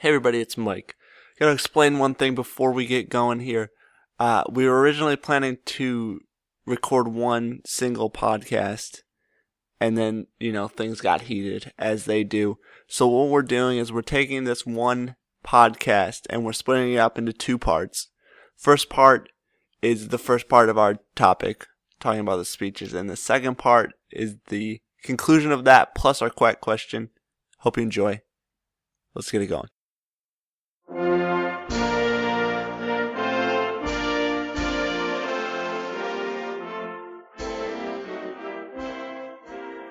Hey everybody, it's Mike. Gotta explain one thing before we get going here. Uh, we were originally planning to record one single podcast, and then, you know, things got heated, as they do. So what we're doing is we're taking this one podcast and we're splitting it up into two parts. First part is the first part of our topic, talking about the speeches, and the second part is the conclusion of that plus our quack question. Hope you enjoy. Let's get it going. Hey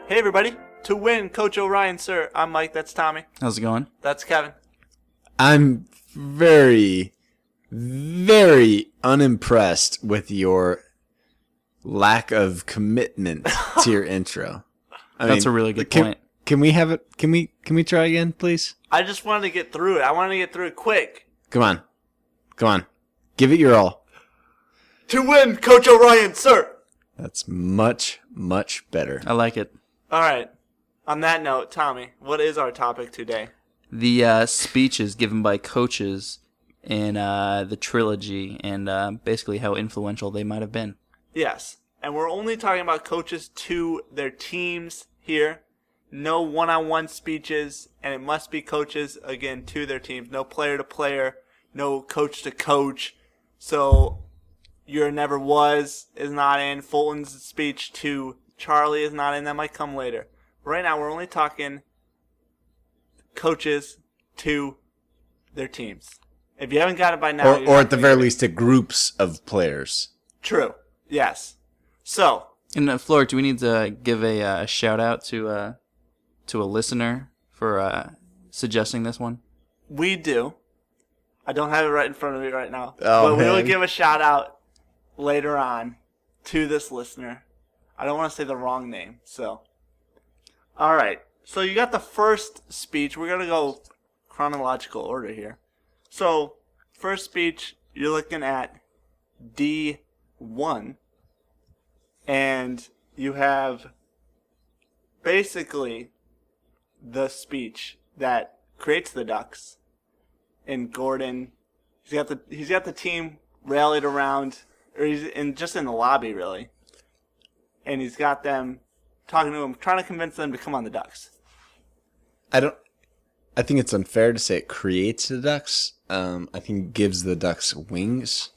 everybody! To win, Coach Orion, sir. I'm Mike. That's Tommy. How's it going? That's Kevin. I'm very, very unimpressed with your lack of commitment to your intro. I That's a really good can, point. Can we have it? Can we? Can we try again, please? I just wanted to get through it. I wanted to get through it quick. Come on, come on, give it your all. To win, Coach Orion, sir. That's much, much better. I like it. All right. On that note, Tommy, what is our topic today? The uh, speeches given by coaches in uh, the trilogy and uh, basically how influential they might have been. Yes. And we're only talking about coaches to their teams here. No one on one speeches, and it must be coaches, again, to their teams. No player to player, no coach to coach. So, your never was is not in. Fulton's speech to Charlie is not in. That might come later. Right now, we're only talking coaches to their teams. If you haven't got it by now, Or, or at the very it. least, to groups of players. True. Yes. So, And uh, Flor, do we need to give a uh, shout out to uh, to a listener for uh, suggesting this one? We do. I don't have it right in front of me right now. Oh, but we will give a shout out later on to this listener. I don't want to say the wrong name, so. All right. So you got the first speech. We're going to go chronological order here. So, first speech, you're looking at D1. And you have basically the speech that creates the Ducks and Gordon. He's got the he's got the team rallied around, or he's in just in the lobby really, and he's got them talking to him, trying to convince them to come on the Ducks. I don't. I think it's unfair to say it creates the ducks. Um, I think gives the ducks wings.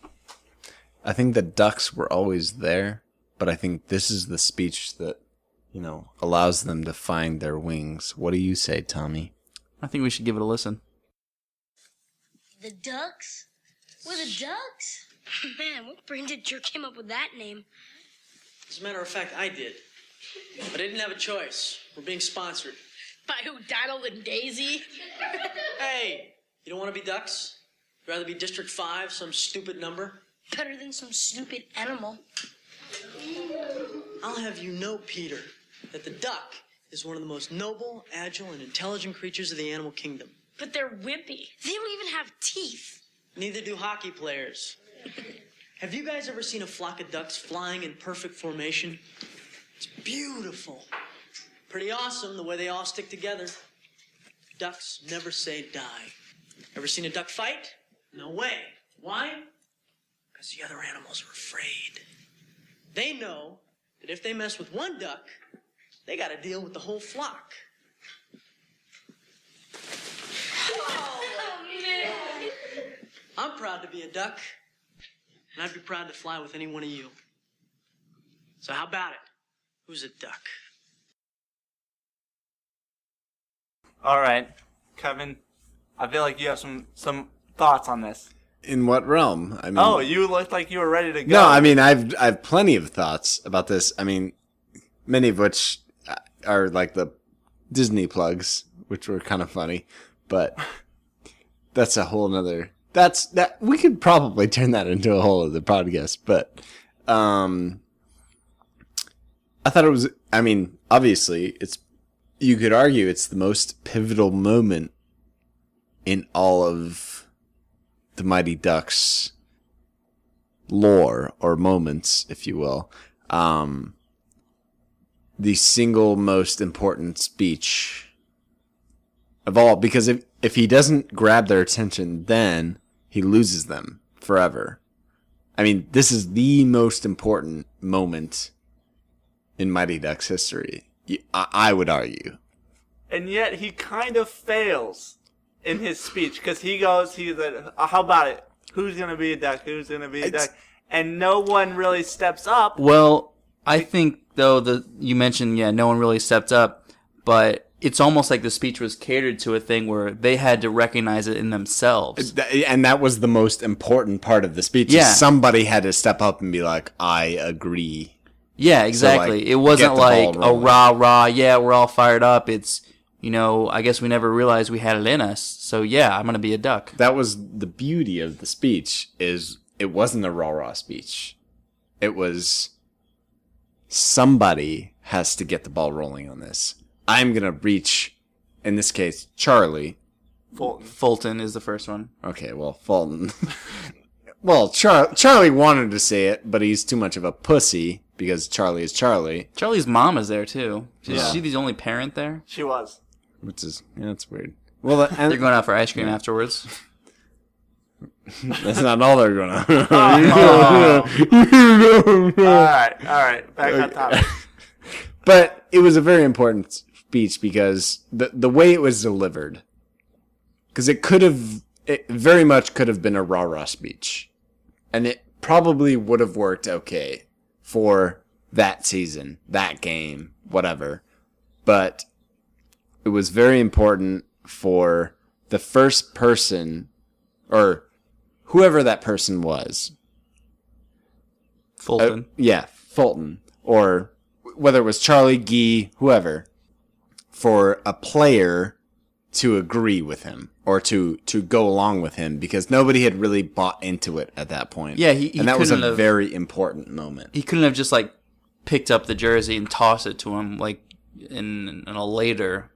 I think the ducks were always there, but I think this is the speech that, you know, allows them to find their wings. What do you say, Tommy? I think we should give it a listen. The Ducks? We're the Ducks? Man, what brain dead jerk came up with that name? As a matter of fact, I did. But I didn't have a choice. We're being sponsored. By who, Donald and Daisy? Hey, you don't want to be ducks? You'd rather be District 5, some stupid number? Better than some stupid animal. I'll have you know, Peter, that the duck is one of the most noble, agile, and intelligent creatures of the animal kingdom. But they're wimpy. They don't even have teeth. Neither do hockey players. Have you guys ever seen a flock of ducks flying in perfect formation? It's beautiful. Pretty awesome the way they all stick together. Ducks never say die. Ever seen a duck fight? No way. Why? Because the other animals are afraid. They know that if they mess with one duck, they got to deal with the whole flock. Oh, I'm proud to be a duck, and I'd be proud to fly with any one of you. So how about it? Who's a duck? All right, Kevin. I feel like you have some some thoughts on this. In what realm? I mean, Oh, you looked like you were ready to go. no, I mean, I've I've plenty of thoughts about this. I mean, many of which are like the Disney plugs, which were kind of funny, but that's a whole nother. That's that we could probably turn that into a whole other podcast, but um, I thought it was. I mean, obviously, it's you could argue it's the most pivotal moment in all of the Mighty Ducks lore or moments, if you will. Um, the single most important speech of all, because if if he doesn't grab their attention, then he loses them forever. I mean, this is the most important moment in Mighty Ducks history. I would argue. and yet he kind of fails in his speech because he goes, he's like, "Uh, "How about it? Who's gonna be a duck? Who's gonna be a It's- duck?" And no one really steps up. Well, I think though the you mentioned yeah, no one really stepped up, but it's almost like the speech was catered to a thing where they had to recognize it in themselves. And that was the most important part of the speech. Yeah. Somebody had to step up and be like, I agree. Yeah, exactly. like, it wasn't get the ball like a rah rah. Yeah, we're all fired up. It's you know, I guess we never realized we had it in us. So yeah, I'm gonna be a duck. That was the beauty of the speech is it wasn't a rah rah speech. It was somebody has to get the ball rolling on this. I'm gonna reach in this case, Charlie. Fulton. Fulton is the first one. Okay, well, Fulton. well, Char- Charlie wanted to say it, but he's too much of a pussy because Charlie is Charlie, Charlie's mom is there too. Is Yeah. she the only parent there? She was. which is yeah, that's weird. Well, uh, and They're going out for ice cream afterwards. that's not all they're gonna. All right, all right. Back on topic. but it was a very important speech because the the way it was delivered, because it could have, it very much could have been a rah rah speech, and it probably would have worked okay for that season, that game, whatever. But it was very important for the first person, or whoever that person was, uh, Fulton. yeah, Fulton, or whether it was Charlie, Gee, whoever, for a player to agree with him or to to go along with him because nobody had really bought into it at that point. Yeah, he- he and that was a have- very important moment. he couldn't have just like picked up the jersey and tossed it to him like in, in a later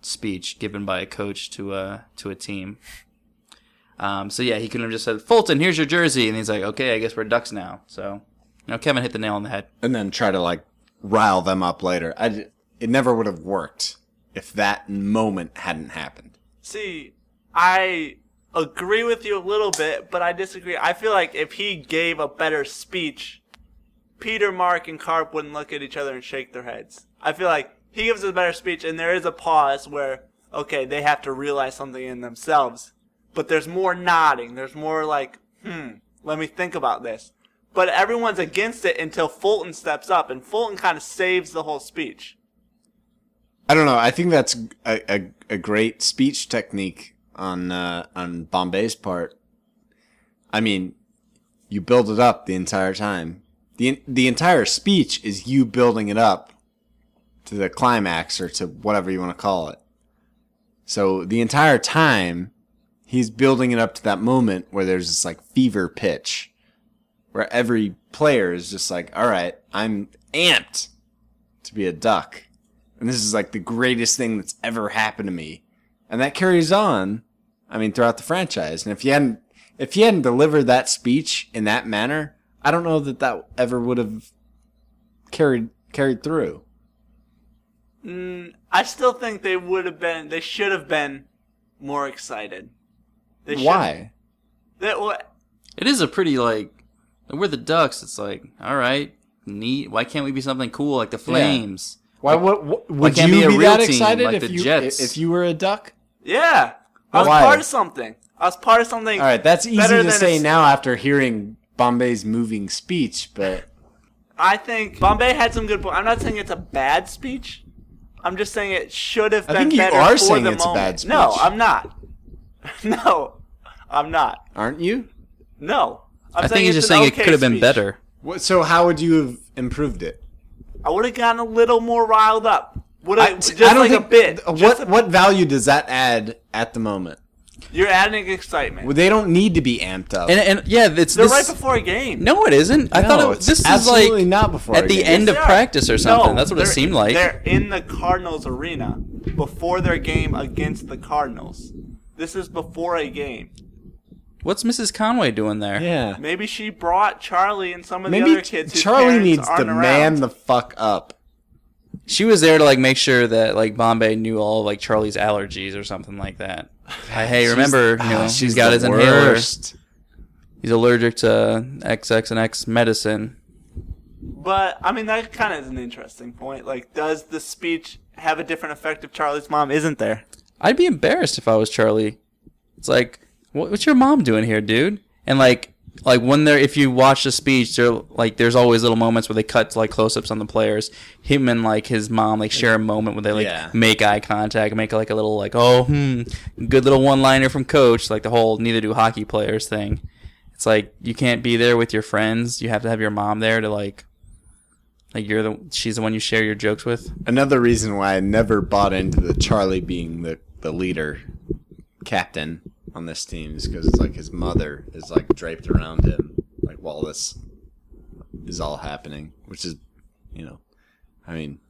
speech given by a coach to a to a team. Um, so yeah, he couldn't have just said, "Fulton, here's your jersey," and he's like, "Okay, I guess we're Ducks now." So, you know, Kevin hit the nail on the head. And then try to like rile them up later. I d- it never would have worked if that moment hadn't happened. See, I agree with you a little bit, but I disagree. I feel like if he gave a better speech, Peter, Mark, and Carp wouldn't look at each other and shake their heads. I feel like he gives a better speech, and there is a pause where, okay, they have to realize something in themselves. But there's more nodding. There's more like, hmm, let me think about this. But everyone's against it until Fulton steps up, and Fulton kind of saves the whole speech. I don't know. I think that's a, a, a great speech technique on uh, on Bombay's part. I mean, you build it up the entire time. the The entire speech is you building it up to the climax or to whatever you want to call it. So the entire time, he's building it up to that moment where there's this like fever pitch, where every player is just like, "All right, I'm amped to be a duck." and this is like the greatest thing that's ever happened to me. And that carries on, I mean, throughout the franchise. And if you hadn't, if you hadn't delivered that speech in that manner, I don't know that that ever would have carried carried through. Mm, I still think they would have been. They should have been more excited. They Why? That what? It is a pretty like we're the Ducks. It's like all right, neat. Why can't we be something cool like the Flames? Why? What? what would can't you be a be, real that team excited like if the you Jets? if you were a duck? Yeah, I was Why? part of something. I was part of something. All right, that's easy to say a- now after hearing Bombay's moving speech, but I think Bombay had some good. po- I'm not saying it's a bad speech. I'm just saying it should have been I think you better are saying the it's a bad speech. No, I'm not. no, I'm not. aren't you? No, I'm I think he's just an saying it could have been speech. better. What, so how would you have improved it? I would have gotten a little more riled up. Would I, have just I don't like think, a bit. What a- what value does that add at the moment? You're adding excitement. Well, they don't need to be amped up. And and yeah, it's They're this, right before a game. No, it isn't. I No, thought it, this is absolutely like not before at the game. end of are. practice or something. No, That's what it seemed like. They're in the Cardinals arena before their game against the Cardinals. This is before a game. What's Mrs. Conway doing there? yeah. Maybe she brought Charlie and some of the Maybe other kids. whose Charlie parents needs to aren't man the fuck up. She was there to like make sure that like Bombay knew all of, like Charlie's allergies or something like that. Hey, hey, remember, you know, Ah, she's got the his inhaler. worst. He's allergic to XX and X medicine. But I mean, that kind of is an interesting point. Like, does the speech have a different effect if Charlie's mom isn't there? I'd be embarrassed if I was Charlie. It's like, what, what's your mom doing here, dude? And like, like when they're if you watch the speech, there like there's always little moments where they cut to like close-ups on the players. Him and like his mom like share a moment where they like Yeah. make eye contact, make like a little like oh hmm, good little one-liner from coach, like the whole neither do hockey players thing. It's like you can't be there with your friends. You have to have your mom there to like, like you're the she's the one you share your jokes with. Another reason why I never bought into the Charlie being the, the leader, captain on this team is because it's like his mother is like draped around him, like while this is all happening, which is, you know, I mean,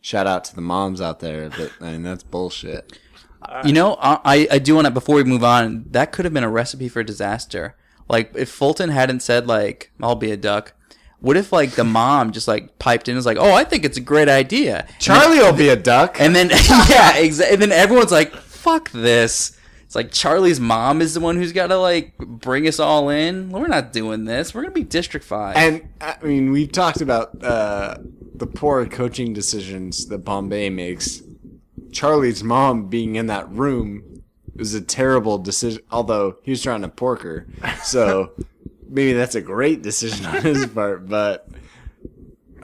shout out to the moms out there, but I mean that's bullshit. You know, I I do want to before we move on. That could have been a recipe for disaster. Like if Fulton hadn't said like I'll be a duck. What if like the mom just like piped in and was like, "Oh, I think it's a great idea." Charlie will be a duck. And then yeah, exa- and then everyone's like, "Fuck this." It's like Charlie's mom is the one who's got to like bring us all in. We're not doing this. We're gonna be District Five. And I mean, we've talked about uh, the poor coaching decisions that Bombay makes. Charlie's mom being in that room was a terrible decision. Although he was trying to pork her, so maybe that's a great decision on his part. But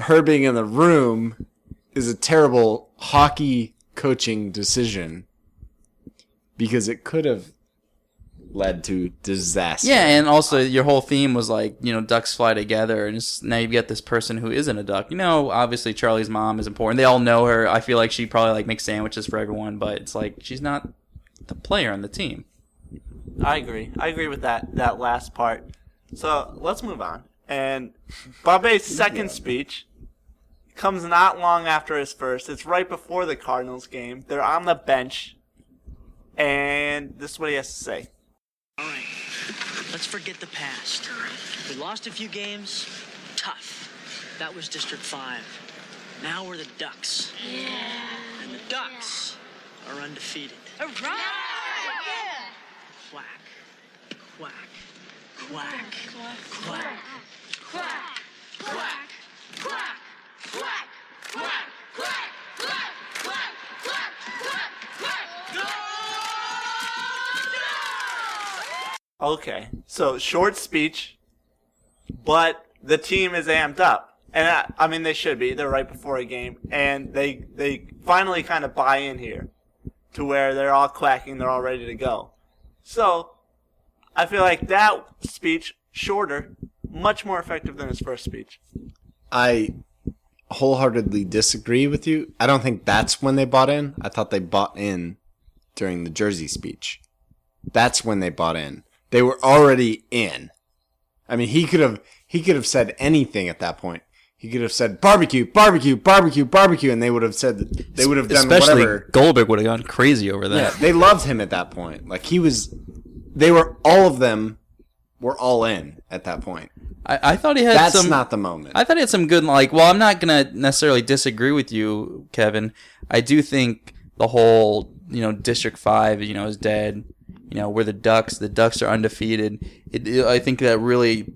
her being in the room is a terrible hockey coaching decision because it could have led to disaster. Yeah, and also your whole theme was like, you know, ducks fly together, and it's, now you've got this person who isn't a duck. You know, obviously Charlie's mom is important. They all know her. I feel like she probably like makes sandwiches for everyone, but it's like she's not the player on the team. I agree. I agree with that that last part. So let's move on. And Bombay's second speech comes not long after his first. It's right before the Cardinals game. They're on the bench, and this is what he has to say. All right, let's forget the past. We lost a few games. Tough. That was District 5. Now we're the Ducks. Yeah. And the Ducks are undefeated. A rock. Quack. Quack. Quack. Quack. Quack. Quack. Quack. Quack. Quack. Okay, so short speech, but the team is amped up, and I, I mean they should be. They're right before a game, and they they finally kind of buy in here, to where they're all quacking, they're all ready to go. So, I feel like that speech shorter, much more effective than his first speech. I wholeheartedly disagree with you. I don't think that's when they bought in. I thought they bought in during the Jersey speech. That's when they bought in. They were already in. I mean, he could have he could have said anything at that point. He could have said barbecue, barbecue, barbecue, barbecue, and they would have said they would have done Especially whatever. Goldberg would have gone crazy over Yeah, that. they loved him at that point. Like he was, they were all of them were all in at that point. I, I thought he had That's some. not the moment. I thought he had some good like. Well, I'm not gonna necessarily disagree with you, Kevin. I do think the whole you know District Five, you know, is dead. You know, we're the Ducks. The Ducks are undefeated. It, it- I think that really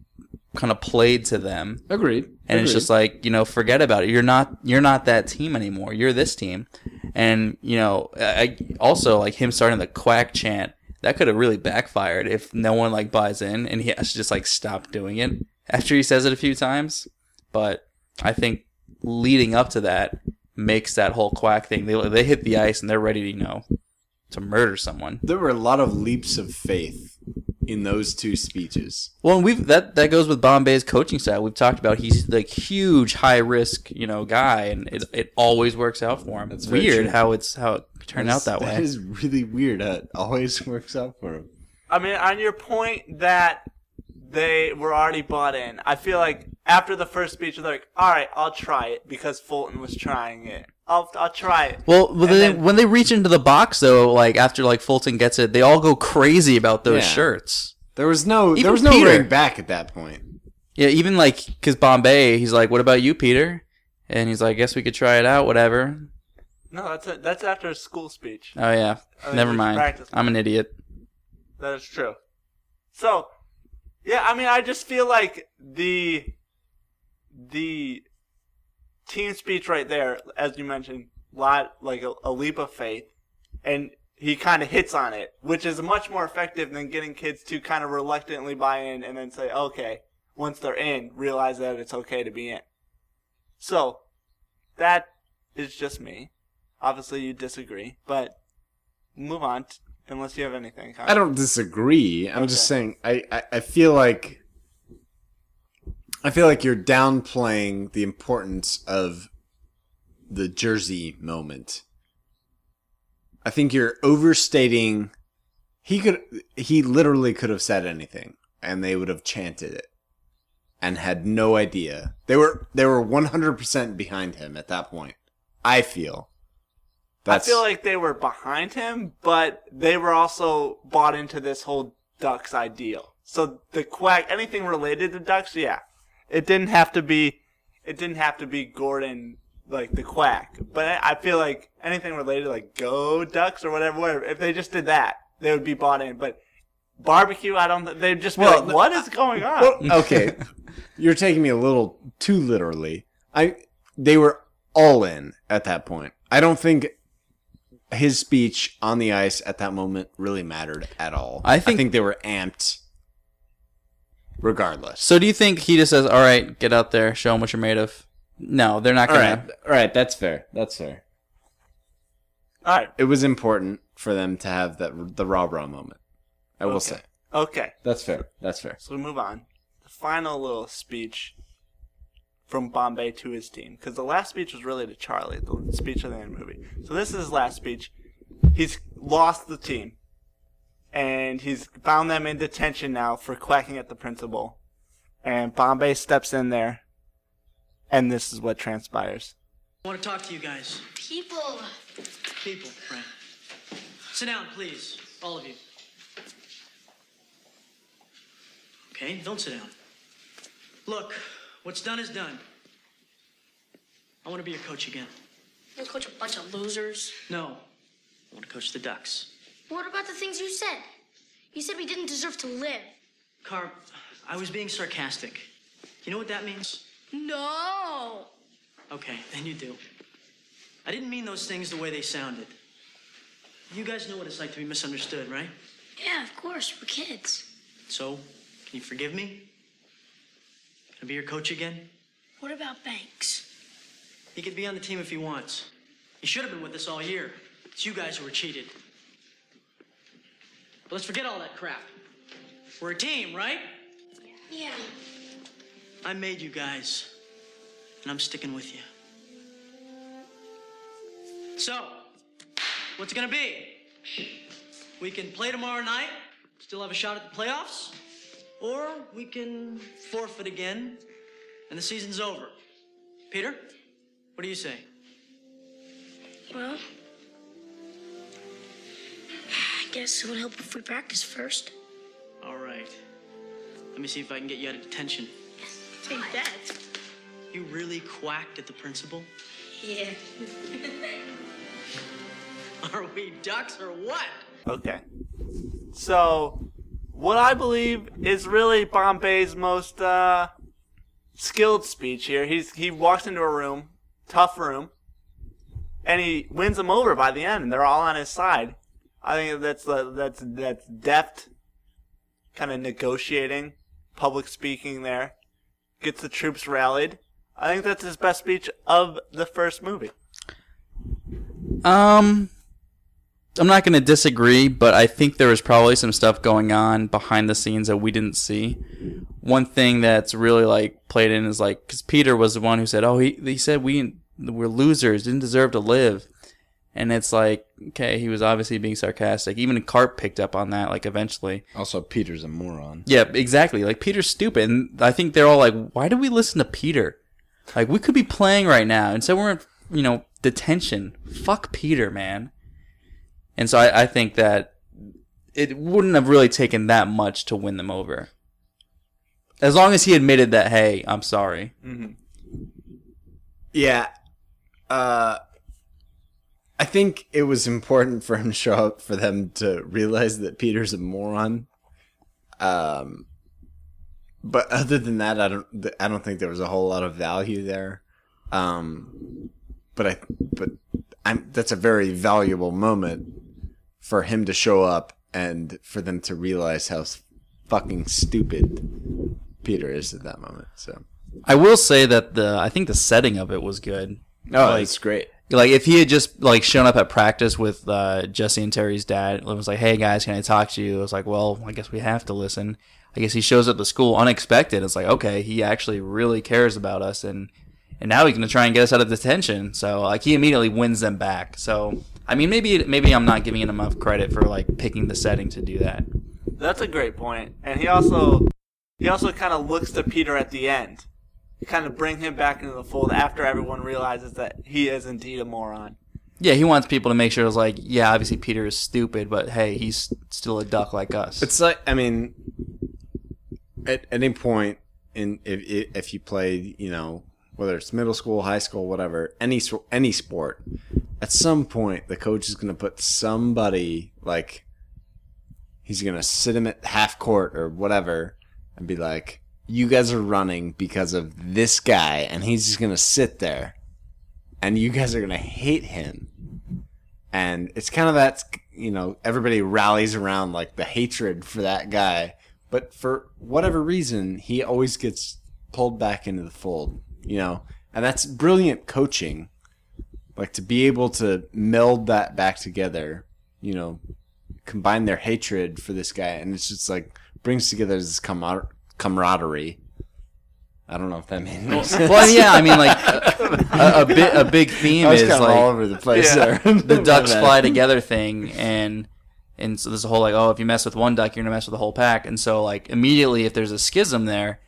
kind of played to them. Agreed. and it's just like you know forget about it you're not you're not that team anymore you're this team and you know I also like him starting the quack chant that could have really backfired if no one like buys in and he has to just like stop doing it after he says it a few times but I think leading up to that makes that whole quack thing they they hit the ice and they're ready to you know to murder someone there were a lot of leaps of faith in those two speeches. Well, and we've that that goes with Bombay's coaching style. We've talked about he's like huge, high risk, you know, guy, and it it always works out for him. It's weird true. how it's how it turned out that way. That is really weird. How it always works out for him. I mean, on your point that they were already bought in, I feel like after the first speech, they're like, "All right, I'll try it," because Fulton was trying it. I'll I'll try it. Well, when they, then- when they reach into the box though, like after like Fulton gets it, they all go crazy about those Yeah. shirts. There was no Even there was no Peter. ring back at that point. Yeah, even like because Bombay, he's like, "What about you, Peter?" And he's like, "Guess we could try it out, whatever." No, that's a, that's after a school speech. Oh yeah, I mean, never mind. practiced. I'm an idiot. That is true. So, yeah, I mean, I just feel like the the team speech right there, as you mentioned, lot like a, a leap of faith, and he kind of hits on it, which is much more effective than getting kids to kind of reluctantly buy in and then say, okay, once they're in, realize that it's okay to be in. So, that is just me. Obviously, you disagree, but move on. t- Unless you have anything. I don't disagree. I'm just saying I, I, I feel like I feel like you're downplaying the importance of the jersey moment. I think you're overstating he could he literally could have said anything and they would have chanted it and had no idea. They were they were 100% behind him at that point. I feel. I feel like they were behind him, but they were also bought into this whole Ducks ideal. So the quack, anything related to Ducks, yeah, it didn't have to be, it didn't have to be Gordon like the quack. But I I feel like anything related, like Go Ducks or whatever, whatever. If they just did that, they would be bought in. But barbecue, I don't. They'd just be Well, like, "What is going on?" okay, you're taking me a little too literally. I they were all in at that point. I don't think his speech on the ice at that moment really mattered at all. I think- they were amped regardless. So do you think he just says, "All right, get out there, show them what you're made of"? No, they're not All gonna. right, all right, that's fair. That's fair. All right, It was important for them to have that the raw raw moment. I will Okay. say okay. that's fair. That's fair. So we move on. The final little speech from Bombay to his team, because the last speech was really to Charlie, the speech of the end movie. So this is his last speech. He's lost the team, and he's found them in detention now for quacking at the principal. And Bombay steps in there, and this is what transpires. I want to talk to you guys. People. People, right. Sit down, please. All of you. Okay, don't sit down. Look, what's done is done. I want to be your coach again. You coach a bunch of losers. No, I want to coach the Ducks. What about the things you said? You said we didn't deserve to live. Carp, I was being sarcastic. You know what that means? No. Okay, then you do. I didn't mean those things the way they sounded. You guys know what it's like to be misunderstood, right? Yeah, of course. We're kids. So, can you forgive me? Can I be your coach again? What about Banks? He could be on the team if he wants. He should have been with us all year. It's you guys who were cheated. But let's forget all that crap. We're a team, right? Yeah. I made you guys, and I'm sticking with you. So, what's it gonna be? We can play tomorrow night, still have a shot at the playoffs, or we can forfeit again, and the season's over. Peter, what do you say? Well, guess it would help if we practice first. All right. Let me see if I can get you out of detention. Take that. You really quacked at the principal? Yeah. Are we ducks or what? Okay. So, what I believe is really Bombay's most uh, skilled speech here. He's he walks into a room, tough room, and he wins them over by the end, and they're all on his side. I think that's uh, that's that's deft, kind of negotiating, public speaking. There, gets the troops rallied. I think that's his best speech of the first movie. Um, I'm not going to disagree, but I think there was probably some stuff going on behind the scenes that we didn't see. One thing that's really like played in is like because Peter was the one who said, "Oh, he he said we we're losers, didn't deserve to live," and it's like, okay, he was obviously being sarcastic. Even Carp picked up on that, like eventually. Also, Peter's a moron. Yeah, exactly. Like Peter's stupid, and I think they're all like, "Why do we listen to Peter? Like we could be playing right now, instead we're in, you know, detention. Fuck Peter, man." And so I, I think that it wouldn't have really taken that much to win them over. As long as he admitted that, hey, I'm sorry. Yeah. Uh, I think it was important for him to show up for them to realize that Peter's a moron. Um, but other than that, I don't. I don't think there was a whole lot of value there. Um, but I. But I'm. That's a very valuable moment for him to show up and for them to realize how fucking stupid Peter is at that moment. So. I will say that the I think the setting of it was good. Oh, Like- it's great. Like if he had just like shown up at practice with uh, Jesse and Terry's dad, and was like, "Hey guys, can I talk to you?" It was like, "Well, I guess we have to listen." I guess he shows up to school unexpected. It's like, okay, he actually really cares about us, and and now he's gonna try and get us out of detention. So like he immediately wins them back. So I mean, maybe maybe I'm not giving him enough credit for like picking the setting to do that. That's a great. And he also he also kind of looks to Peter at the end. Kind of bring him back into the fold after everyone realizes that he is indeed a moron. Yeah, he wants people to make sure it's like, yeah, obviously Peter is stupid, but hey, he's still a duck like us. It's like I mean, at any point in if if you play, you know, whether it's middle school, high school, whatever, any s- any sport, at some point the coach is going to put somebody like he's going to sit him at half court or whatever and be like, "You guys are running because of this guy," and he's just to sit there, and you guys are to hate him. And it's kind of that you know everybody rallies around like the hatred for that guy. But for whatever reason he always gets pulled back into the fold you know? And that's brilliant coaching. Like to be able to meld that back together you know combine their hatred for this guy and it's just like brings together this camar- camaraderie. I don't know if that made any sense well, yeah, I mean, like a, a bit a big theme I was is like all over the place Yeah. there. the ducks fly together thing and and so there's a whole like oh if you mess with one duck you're gonna mess with the whole pack. And so like immediately if there's a schism there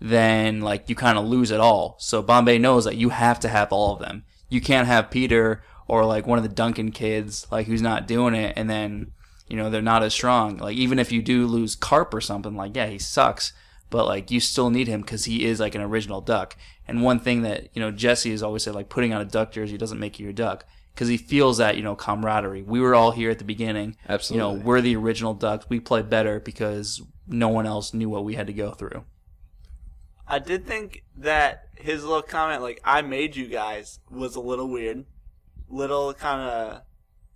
then like you kind of lose it all. So bombay knows that you have to have all of them. You can't have peter or like one of the duncan kids like who's not doing it and then you know they're not as strong. Like even if you do lose carp or something like yeah he sucks but like you still need him because he is like an original duck. And one thing that you know Jesse has always said, like putting on a duck jersey doesn't make you a duck because he feels that you know camaraderie. We were all here at the beginning. Absolutely. You know, we're the original ducks. We play better because no one else knew what we had to go through. I did think that his little comment, like "I made you guys," was a little weird, little kind of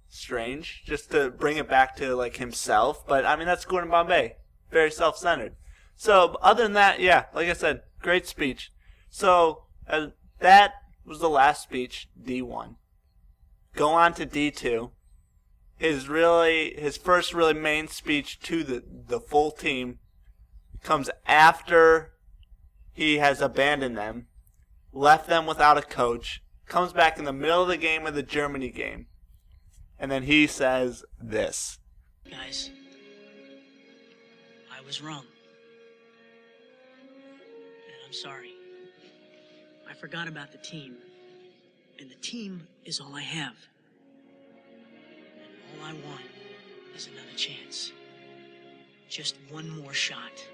strange, just to bring it back to like himself. But I mean, that's Gordon Bombay, very self-centered. So other than that, yeah, like I said, great speech. So uh, that was the last speech, D one. Go on to D two. His really his first really main speech to the the full team comes after he has abandoned them, left them without a coach, comes back in the middle of the game of the Germany game, and then he says this. Guys, I was wrong. And I'm sorry. I forgot about the team. And the team is all I have. And all I want is another chance. Just one more shot.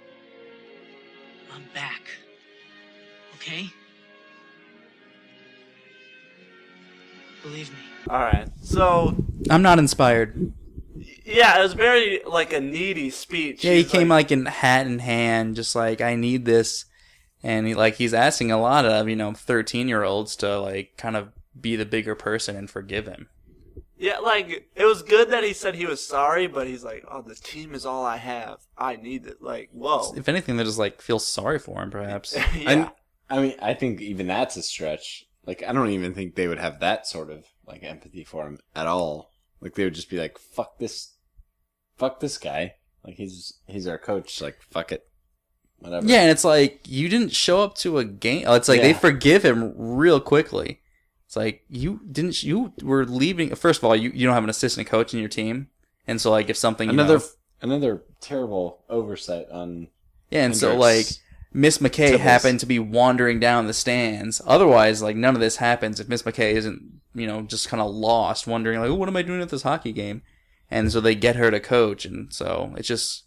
I'm back. Okay? Believe me. All right. So I'm not inspired. yeah, it was very like a needy speech. Yeah, he He's came like, in hat in hand, just like I need this, and he, like he's asking a lot of you know 13 year olds to like kind of be the bigger person and forgive him. yeah, like it was good that he said he was sorry, but he's like, oh, the team is all I have. I need it. Like, whoa. If anything, they just like feel sorry for him, perhaps. yeah. And, I mean, I think even that's a stretch. Like, I don't even think they would have that sort of like empathy for him at all. Like they would just be like, "Fuck this, fuck this guy." Like he's he's our coach. Like fuck it, whatever. Yeah, and it's like you didn't show up to a game. Oh, it's like they forgive him real quickly. It's like you didn't. You were leaving. First of all, you, you don't have an assistant coach in your team, and so like if something another know- another terrible oversight on. yeah, and so like Miss McKay Tibbles. happened to be wandering down the stands. Otherwise, like none of this happens if Miss McKay isn't you know just kind of lost, wondering like, oh, what am I doing at this hockey game? And so they get her to coach, and so it's just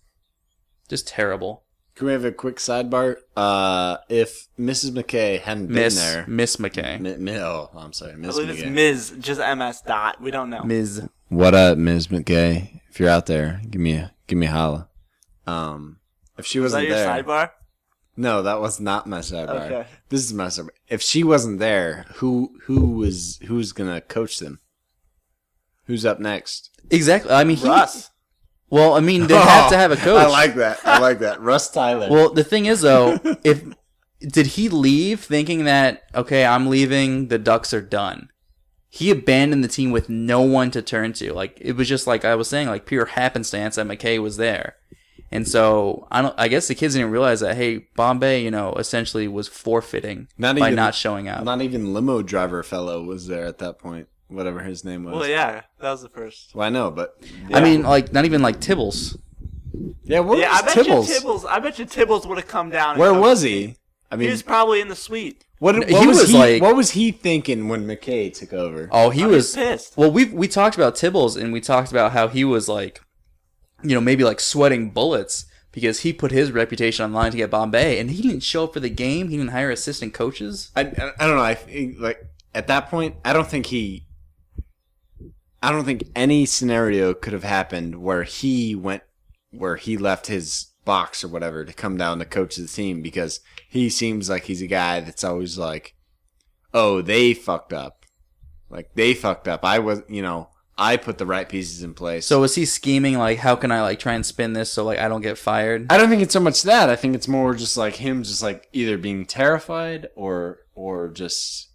just terrible. Can we have a quick sidebar? Uh, if Mrs. McKay hadn't Miss been there, Miss McKay, Mi- mi- oh, I'm sorry, I Miss believe it's Ms. Just MS dot. We don't know. Ms. What up, Ms. McKay? If you're out there, give me a give me a holla. Um, if she Is that wasn't your there, sidebar? no, that was not my sidebar. Okay. This is my sidebar. If she wasn't there, who who was who's gonna coach them? Who's up next? Exactly. I mean, he, Russ. Well, I mean, they oh, have to have a coach. I like that. I like that. Russ Tyler. Well, the thing is though, if did he leave thinking that okay, I'm leaving, the Ducks are done. He abandoned the team with no one to turn to. Like it was just like I was saying, like pure happenstance that McKay was there. And so I don't. I guess the kids didn't realize that. Hey, Bombay, you know, essentially was forfeiting Not by even- not showing out. not even limo driver fellow was there at that point. Whatever his name was. Well, yeah, that was the first. Well, I know, but I mean, like not even like Tibbles. yeah. Where yeah, I was bet Tibbles? you Tibbles. I bet you Tibbles would have come down. Where was he? I mean, He was probably in the suite. what, what He was, was he? like- what was he thinking when McKay took over? Oh, he Oh, was pissed. Well, we we talked about Tibbles and we talked about how he was like, you know, maybe like sweating bullets because he put his reputation on the line to get Bombay, and he didn't show up for the game. He didn't hire assistant coaches. I, I, I don't know. I like at that point, I don't think he. I don't think any scenario could have happened where he went, where he left his box or whatever to come down to coach the team because he seems like he's a guy that's always like, oh, they fucked up, like they fucked up. I was, you know, I put the right pieces in place. So was he scheming like, how can I like try and spin this so like I don't get fired? I don't think it's so much that. I think it's more just like him, just like either being terrified or or just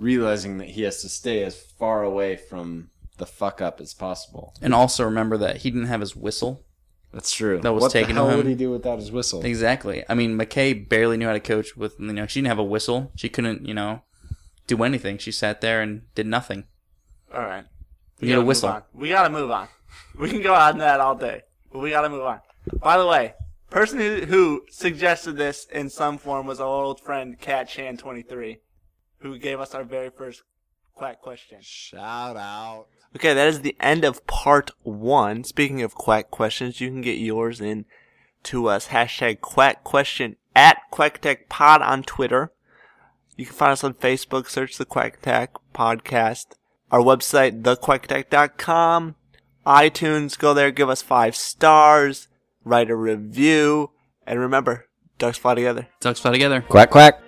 realizing that he has to stay as far away from the fuck up as possible. And also remember that he didn't have his whistle. That's true. That was what taken the to hell him. would he do without his whistle? Exactly. I mean, McKay barely knew how to coach with you know she didn't have a whistle. She couldn't you know do anything. She sat there and did nothing. All right. You need a gotta whistle. on. We gotta move on. We can go on that all day, but we gotta move on. By the way, person who, who suggested this in some form was our old friend Cat Chan twenty three, who gave us our very first quack question. Shout out. Okay, that is the end of part one. Speaking of quack questions, you can get yours in to us. Hashtag quack question at Quack tech Pod on Twitter. You can find us on Facebook. Search the Quack Tech Podcast. Our website, thequacktech.com. iTunes, go there, give us five stars, write a review, and remember, ducks fly together. Ducks fly together. Quack quack.